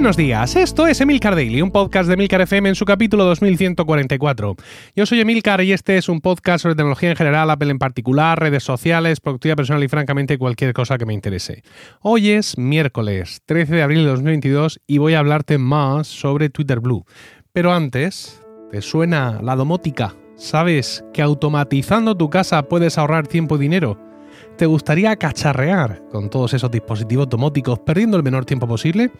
Buenos días, esto es Emilcar Daily, un podcast de Emilcar FM en su capítulo 2144. Yo soy Emilcar y este es un podcast sobre tecnología en general, Apple en particular, redes sociales, productividad personal y francamente cualquier cosa que me interese. Hoy es miércoles 13 de abril de 2022 y voy a hablarte más sobre Twitter Blue. Pero antes, ¿te suena la domótica? ¿Sabes que automatizando tu casa puedes ahorrar tiempo y dinero? ¿Te gustaría cacharrear con todos esos dispositivos domóticos perdiendo el menor tiempo posible?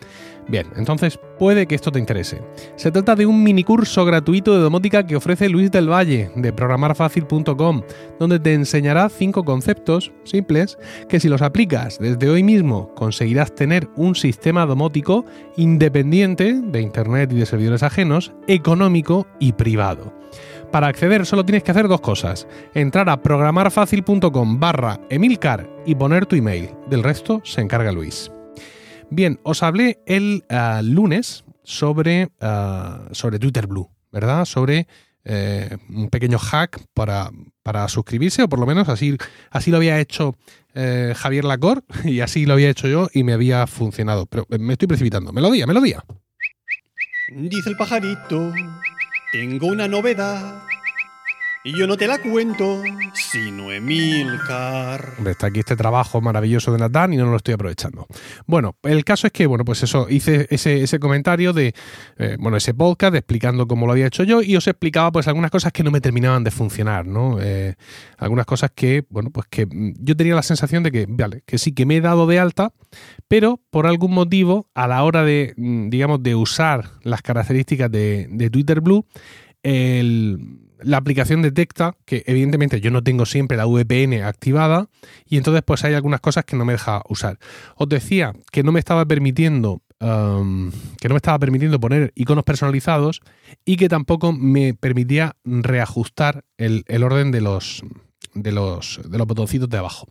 Bien, entonces puede que esto te interese. Se trata de un mini curso gratuito de domótica que ofrece Luis del Valle de programarfacil.com, donde te enseñará cinco conceptos simples que si los aplicas desde hoy mismo conseguirás tener un sistema domótico independiente de Internet y de servidores ajenos, económico y privado. Para acceder solo tienes que hacer dos cosas. Entrar a programarfacil.com barra Emilcar y poner tu email. Del resto se encarga Luis. Bien, os hablé el uh, lunes sobre, uh, sobre Twitter Blue, ¿verdad? Sobre eh, un pequeño hack para, para, suscribirse, o por lo menos así, así lo había hecho eh, Javier Lacor y así lo había hecho yo y me había funcionado. Pero me estoy precipitando. Melodía, melodía. Dice el pajarito tengo una novedad. Y yo no te la cuento, sino Emilcar. Está aquí este trabajo maravilloso de Natán y no lo estoy aprovechando. Bueno, el caso es que, bueno, pues eso, hice ese, comentario de, eh, bueno, ese podcast explicando cómo lo había hecho yo y os explicaba pues algunas cosas que no me terminaban de funcionar, ¿no? Eh, algunas cosas que, bueno, pues que mm, yo tenía la sensación de que, vale, que sí que me he dado de alta, pero por algún motivo, a la hora de, mm, digamos, de usar las características de Twitter Blue, el la aplicación detecta que evidentemente yo no tengo siempre la VPN activada y entonces pues hay algunas cosas que no me deja usar. Os decía que no me estaba permitiendo um, que no me estaba permitiendo poner iconos personalizados y que tampoco me permitía reajustar el, orden de los, de los, de los botoncitos de abajo.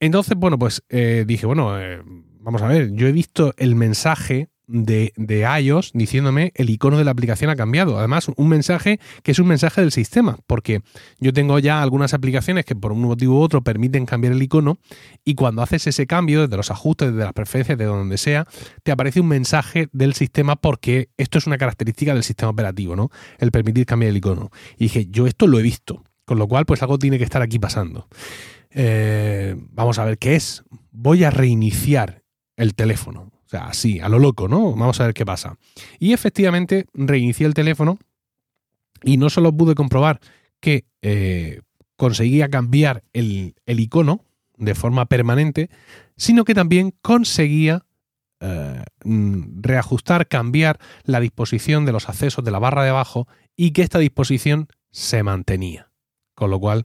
Entonces, bueno, pues eh, dije, bueno, eh, vamos a ver, yo he visto el mensaje de, de, iOS diciéndome el icono de la aplicación ha cambiado. Además, un mensaje que es un mensaje del sistema, porque yo tengo ya algunas aplicaciones que por un motivo u otro permiten cambiar el icono y cuando haces ese cambio desde los ajustes, desde las preferencias, de donde sea, te aparece un mensaje del sistema porque esto es una característica del sistema operativo, ¿no? El permitir cambiar el icono. Y dije, yo esto lo he visto, con lo cual pues algo tiene que estar aquí pasando. Eh, vamos a ver qué es. Voy a reiniciar el teléfono así, a lo loco, ¿no? Vamos a ver qué pasa. Y efectivamente reinicié el teléfono y no solo pude comprobar que eh, conseguía cambiar el, icono de forma permanente, sino que también conseguía eh, mm, reajustar, cambiar la disposición de los accesos de la barra de abajo y que esta disposición se mantenía. Con lo cual,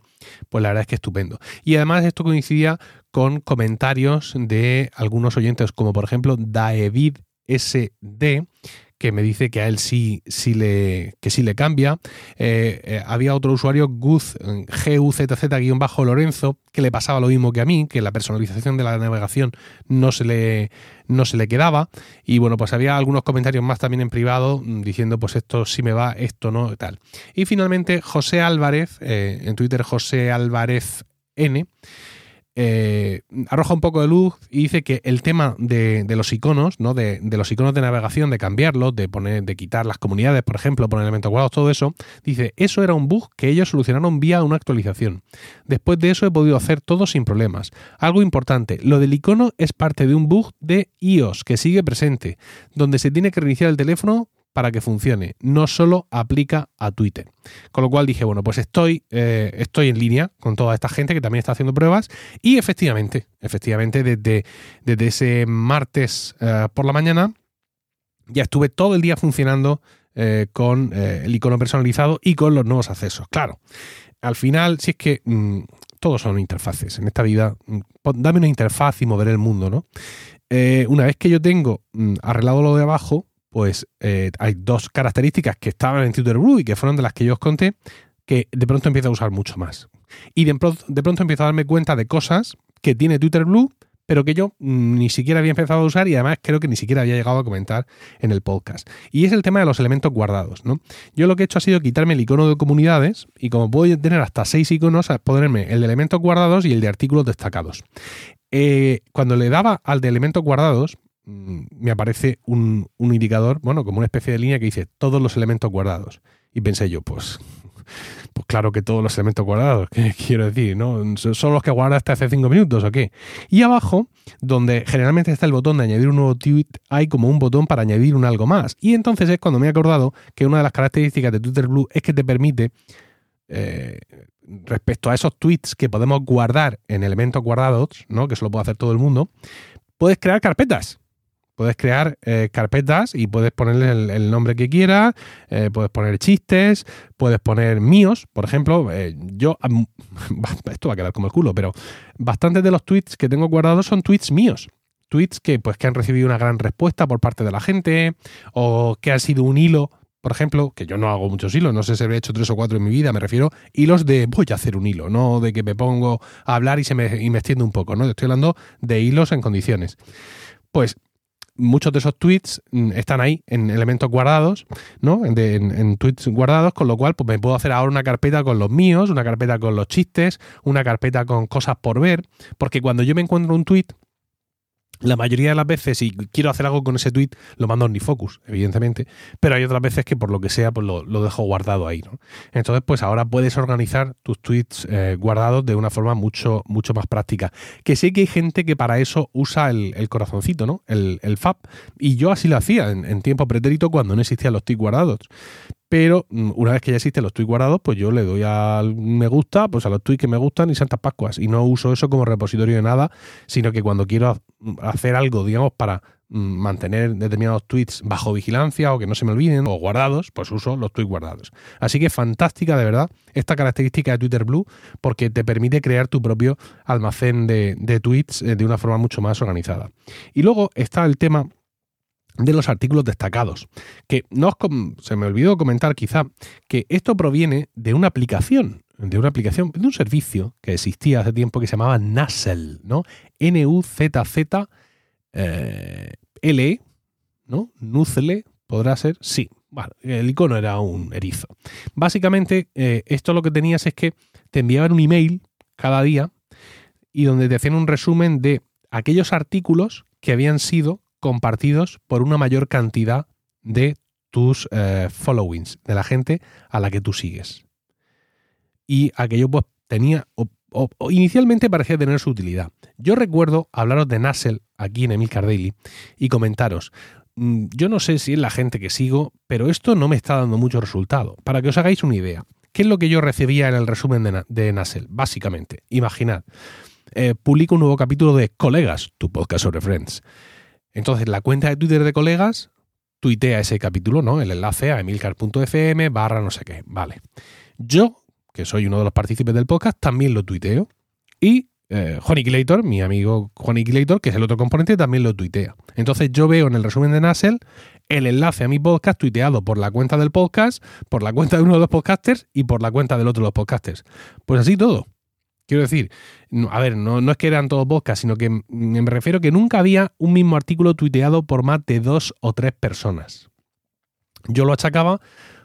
pues la verdad es que estupendo. Y además esto coincidía con comentarios de algunos oyentes, como por ejemplo David SD, que me dice que a él sí, sí, le, que sí le cambia. Eh, eh, había otro usuario, Guz, GUZZ-Lorenzo, que le pasaba lo mismo que a mí, que la personalización de la navegación no se le, no se le quedaba. Y bueno, pues había algunos comentarios más también en privado mm, diciendo, pues esto sí me va, esto no, tal. Y finalmente, José Álvarez, eh, en Twitter José Álvarez N, eh, arroja un poco de luz y dice que el tema de, los iconos, ¿no? De, los iconos de navegación, de cambiarlos, de poner, de quitar las comunidades, por ejemplo, poner elementos guardados, todo eso, dice, eso era un bug que ellos solucionaron vía una actualización. Después de eso he podido hacer todo sin problemas. Algo importante, lo del icono es parte de un bug de iOS que sigue presente, donde se tiene que reiniciar el teléfono para que funcione, no solo aplica a Twitter. Con lo cual dije, bueno, pues estoy, eh, estoy en línea con toda esta gente que también está haciendo pruebas y efectivamente, efectivamente desde, desde ese martes eh, por la mañana ya estuve todo el día funcionando eh, con el icono personalizado y con los nuevos accesos. Claro, al final, si es que mm, todos son interfaces en esta vida, mm, dame una interfaz y mover el mundo, ¿no? una vez que yo tengo mm, arreglado lo de abajo, pues eh, hay dos características que estaban en Twitter Blue y que fueron de las que yo os conté, que de pronto empiezo a usar mucho más. Y de pronto, empiezo a darme cuenta de cosas que tiene Twitter Blue, pero que yo mm, ni siquiera había empezado a usar y además creo que ni siquiera había llegado a comentar en el podcast. Y es el tema de los elementos guardados. ¿no? Yo lo que he hecho ha sido quitarme el icono de comunidades y como puedo tener hasta seis iconos, ponerme el de elementos guardados y el de artículos destacados. Eh, cuando le daba al de elementos guardados, me aparece un, un indicador, bueno, como una especie de línea que dice todos los elementos guardados. Y pensé yo, pues pues claro que todos los elementos guardados, ¿qué quiero decir? ¿no? ¿Son los que guardaste hace cinco minutos o qué? Y abajo, donde generalmente está el botón de añadir un nuevo tweet, hay como un botón para añadir un algo más. Y entonces es cuando me he acordado que una de las características de Twitter Blue es que te permite, eh, respecto a esos tweets que podemos guardar en elementos guardados, ¿no? que eso lo puede hacer todo el mundo, puedes crear carpetas. Puedes crear eh, carpetas y puedes ponerle el, nombre que quieras, eh, puedes poner chistes, puedes poner míos, por ejemplo. Eh, yo, esto va a quedar como el culo, pero bastantes de los tweets que tengo guardados son tweets míos. Tweets que, pues, que han recibido una gran respuesta por parte de la gente o que ha sido un hilo por ejemplo, que yo no hago muchos hilos, no sé si he hecho tres o cuatro en mi vida, me refiero hilos de voy a hacer un hilo, no de que me pongo a hablar y se me, y me extiendo un poco, ¿no? Estoy hablando de hilos en condiciones. Pues muchos de esos tweets mm, están ahí en elementos guardados, ¿no? En, tweets guardados, con lo cual pues me puedo hacer ahora una carpeta con los míos, una carpeta con los chistes, una carpeta con cosas por ver, porque cuando yo me encuentro un tweet la mayoría de las veces, si quiero hacer algo con ese tweet, lo mando a OmniFocus, evidentemente. Pero hay otras veces que por lo que sea, pues lo, dejo guardado ahí, ¿no? Entonces, pues ahora puedes organizar tus tweets eh, guardados de una forma mucho, mucho más práctica. Que sé que hay gente que para eso usa el, corazoncito, ¿no? El, el, FAB. Y yo así lo hacía en, en tiempo pretérito cuando no existían los tweets guardados. Pero mm, una vez que ya existen los tweets guardados, pues yo le doy al me gusta, pues a los tweets que me gustan y Santas Pascuas. Y no uso eso como repositorio de nada, sino que cuando quiero hacer algo, digamos, para mm, mantener determinados tweets bajo vigilancia o que no se me olviden o guardados, pues uso los tweets guardados. Así que fantástica de verdad esta característica de Twitter Blue porque te permite crear tu propio almacén de, de tweets eh, de una forma mucho más organizada. Y luego está el tema de los artículos destacados. Que no se me olvidó comentar quizá que esto proviene de una aplicación, de una aplicación, de un servicio que existía hace tiempo que se llamaba Nuzzle, ¿no? N-U-Z-Z-L, -E, ¿no? Nuzzle, ¿podrá ser? Sí. Bueno, el icono era un erizo. Básicamente, eh, esto lo que tenías es que te enviaban un email cada día y donde te hacían un resumen de aquellos artículos que habían sido compartidos por una mayor cantidad de tus eh, followings, de la gente a la que tú sigues. Y aquello pues tenía, o, inicialmente parecía tener su utilidad. Yo recuerdo hablaros de Nassel aquí en Emil Daily y comentaros, mm, yo no sé si es la gente que sigo, pero esto no me está dando mucho resultado. Para que os hagáis una idea, ¿qué es lo que yo recibía en el resumen de, de Nassel? Básicamente, imaginad, eh, publico un nuevo capítulo de Colegas, tu podcast sobre Friends. Entonces, la cuenta de Twitter de colegas tuitea ese capítulo, ¿no? El enlace a emilcar.fm barra no sé qué. Vale. Yo, que soy uno de los partícipes del podcast, también lo tuiteo. Y eh, mi amigo Juaniquilator, que es el otro componente, también lo tuitea. Entonces yo veo en el resumen de Nassel el enlace a mi podcast tuiteado por la cuenta del podcast, por la cuenta de uno de los podcasters y por la cuenta del otro de los podcasters. Pues así todo. Quiero decir, a ver, no, no es que eran todos podcasts, sino que me refiero que nunca había un mismo artículo tuiteado por más de dos o tres personas. Yo lo achacaba,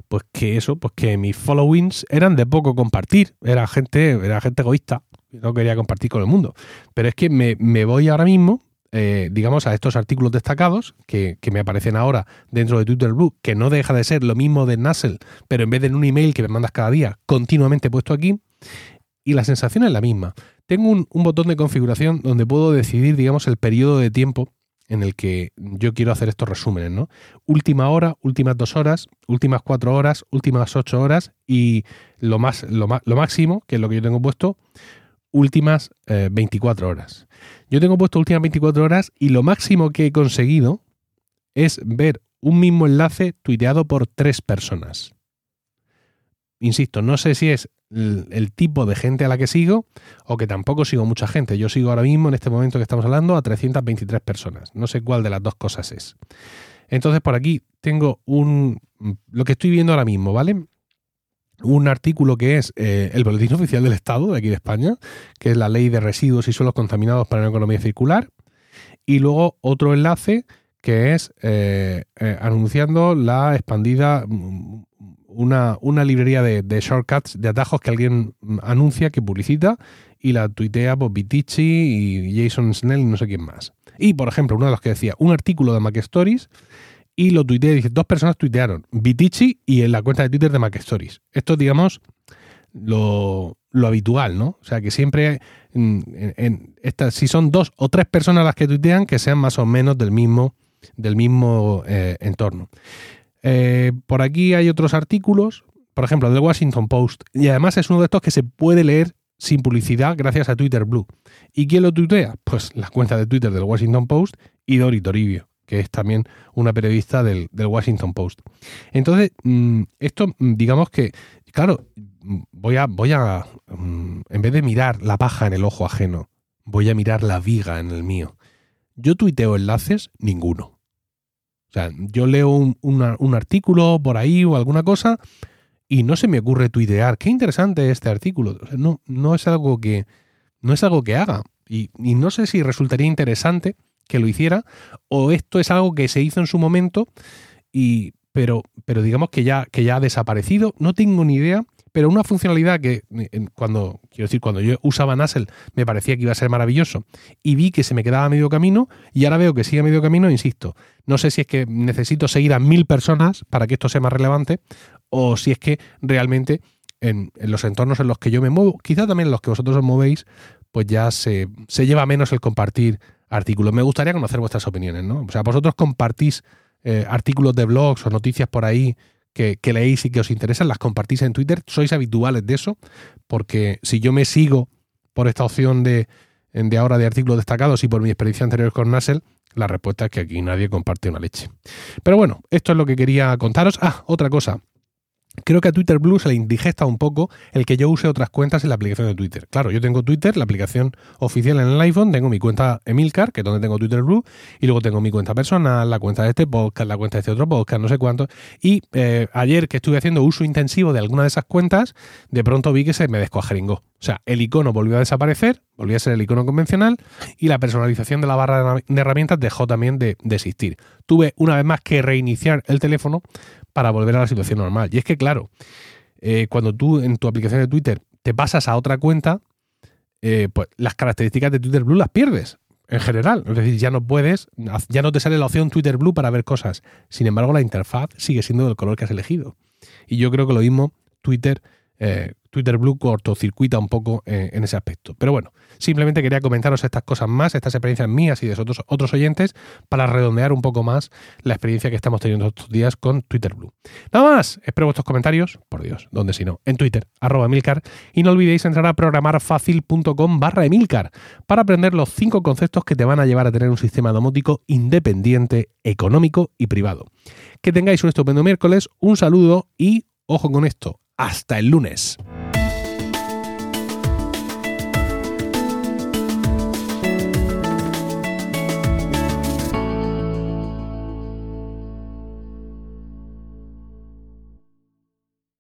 pues que eso, pues que mis followings eran de poco compartir. Era gente, era gente egoísta, no quería compartir con el mundo. Pero es que me, voy ahora mismo, eh, digamos, a estos artículos destacados que, que, me aparecen ahora dentro de Twitter Blue, que no deja de ser lo mismo de Nassel, pero en vez de en un email que me mandas cada día, continuamente puesto aquí, y la sensación es la misma. Tengo un, botón de configuración donde puedo decidir, digamos, el periodo de tiempo en el que yo quiero hacer estos resúmenes, ¿no? Última hora, últimas dos horas, últimas cuatro horas, últimas ocho horas y lo, más, lo, máximo, que es lo que yo tengo puesto, últimas 24 eh, horas. Yo tengo puesto últimas 24 horas y lo máximo que he conseguido es ver un mismo enlace tuiteado por tres personas. Insisto, no sé si es el, tipo de gente a la que sigo o que tampoco sigo mucha gente. Yo sigo ahora mismo, en este momento que estamos hablando, a 323 personas. No sé cuál de las dos cosas es. Entonces, por aquí tengo un. Lo que estoy viendo ahora mismo, ¿vale? Un artículo que es eh, el Boletín Oficial del Estado de aquí de España, que es la Ley de Residuos y Suelos Contaminados para una Economía Circular. Y luego otro enlace que es eh, eh, anunciando la expandida una, una librería de, shortcuts, de atajos que alguien anuncia, que publicita y la tuitea por Vitici y Jason Snell y no sé quién más. Y, por ejemplo, uno de los que decía un artículo de Mac Stories y lo tuiteé, dice, dos personas tuitearon, Vitici y en la cuenta de Twitter de Mac Stories. Esto, digamos, lo, habitual, ¿no? O sea, que siempre, en, si son dos o tres personas las que tuitean, que sean más o menos del mismo, del mismo eh, entorno. Eh, por aquí hay otros artículos, por ejemplo, del Washington Post, y además es uno de estos que se puede leer sin publicidad gracias a Twitter Blue. ¿Y quién lo tuitea? Pues la cuenta de Twitter del Washington Post y Dori Toribio que es también una periodista del, Washington Post. Entonces, mm, esto, mm, digamos que, claro, mm, voy a, voy a, en vez de mirar la paja en el ojo ajeno, voy a mirar la viga en el mío. Yo tuiteo enlaces, ninguno. O sea, yo leo un, artículo por ahí o alguna cosa y no se me ocurre tuitear. Qué interesante este artículo. no, no es algo que, no es algo que haga. y no sé si resultaría interesante que lo hiciera, o esto es algo que se hizo en su momento, y, pero, pero digamos que ya, que ya ha desaparecido, no tengo ni idea, pero una funcionalidad que cuando, quiero decir, cuando yo usaba Nassel me parecía que iba a ser maravilloso y vi que se me quedaba a medio camino y ahora veo que sigue a medio camino, insisto, no sé si es que necesito seguir a mil personas para que esto sea más relevante o si es que realmente en, los entornos en los que yo me muevo, quizá también en los que vosotros os movéis, pues ya se, se lleva menos el compartir artículos. Me gustaría conocer vuestras opiniones, ¿no? O sea, vosotros compartís eh, artículos de blogs o noticias por ahí que, leéis y que os interesan, las compartís en Twitter, sois habituales de eso, porque si yo me sigo por esta opción de, de ahora de artículos destacados y por mi experiencia anterior con Nassel, la respuesta es que aquí nadie comparte una leche. Pero bueno, esto es lo que quería contaros. Ah, otra cosa. Creo que a Twitter Blue se le indigesta un poco el que yo use otras cuentas en la aplicación de Twitter. Claro, yo tengo Twitter, la aplicación oficial en el iPhone, tengo mi cuenta Emilcar, que es donde tengo Twitter Blue, y luego tengo mi cuenta personal, la cuenta de este podcast, la cuenta de este otro podcast, no sé cuánto. Y eh, ayer que estuve haciendo uso intensivo de alguna de esas cuentas, de pronto vi que se me descuajeringó. O sea, el icono volvió a desaparecer, volvió a ser el icono convencional y la personalización de la barra de herramientas dejó también de, de existir. Tuve una vez más que reiniciar el teléfono para volver a la situación normal. Y es que, claro, eh, cuando tú en tu aplicación de Twitter te pasas a otra cuenta, eh, pues las características de Twitter Blue las pierdes en general. Es decir, ya no puedes, ya no te sale la opción Twitter Blue para ver cosas. Sin embargo, la interfaz sigue siendo del color que has elegido. Y yo creo que lo mismo Twitter eh, Twitter Blue cortocircuita un poco eh, en ese aspecto. Pero bueno, simplemente quería comentaros estas cosas más, estas experiencias mías y de otros, oyentes, para redondear un poco más la experiencia que estamos teniendo estos días con Twitter Blue. Nada más, espero vuestros comentarios, por Dios, donde si no, en Twitter, arroba Emilcar, y no olvidéis entrar a programarfacil.com barra Emilcar para aprender los cinco conceptos que te van a llevar a tener un sistema domótico independiente, económico y privado. Que tengáis un estupendo miércoles, un saludo y, ojo con esto, hasta el lunes.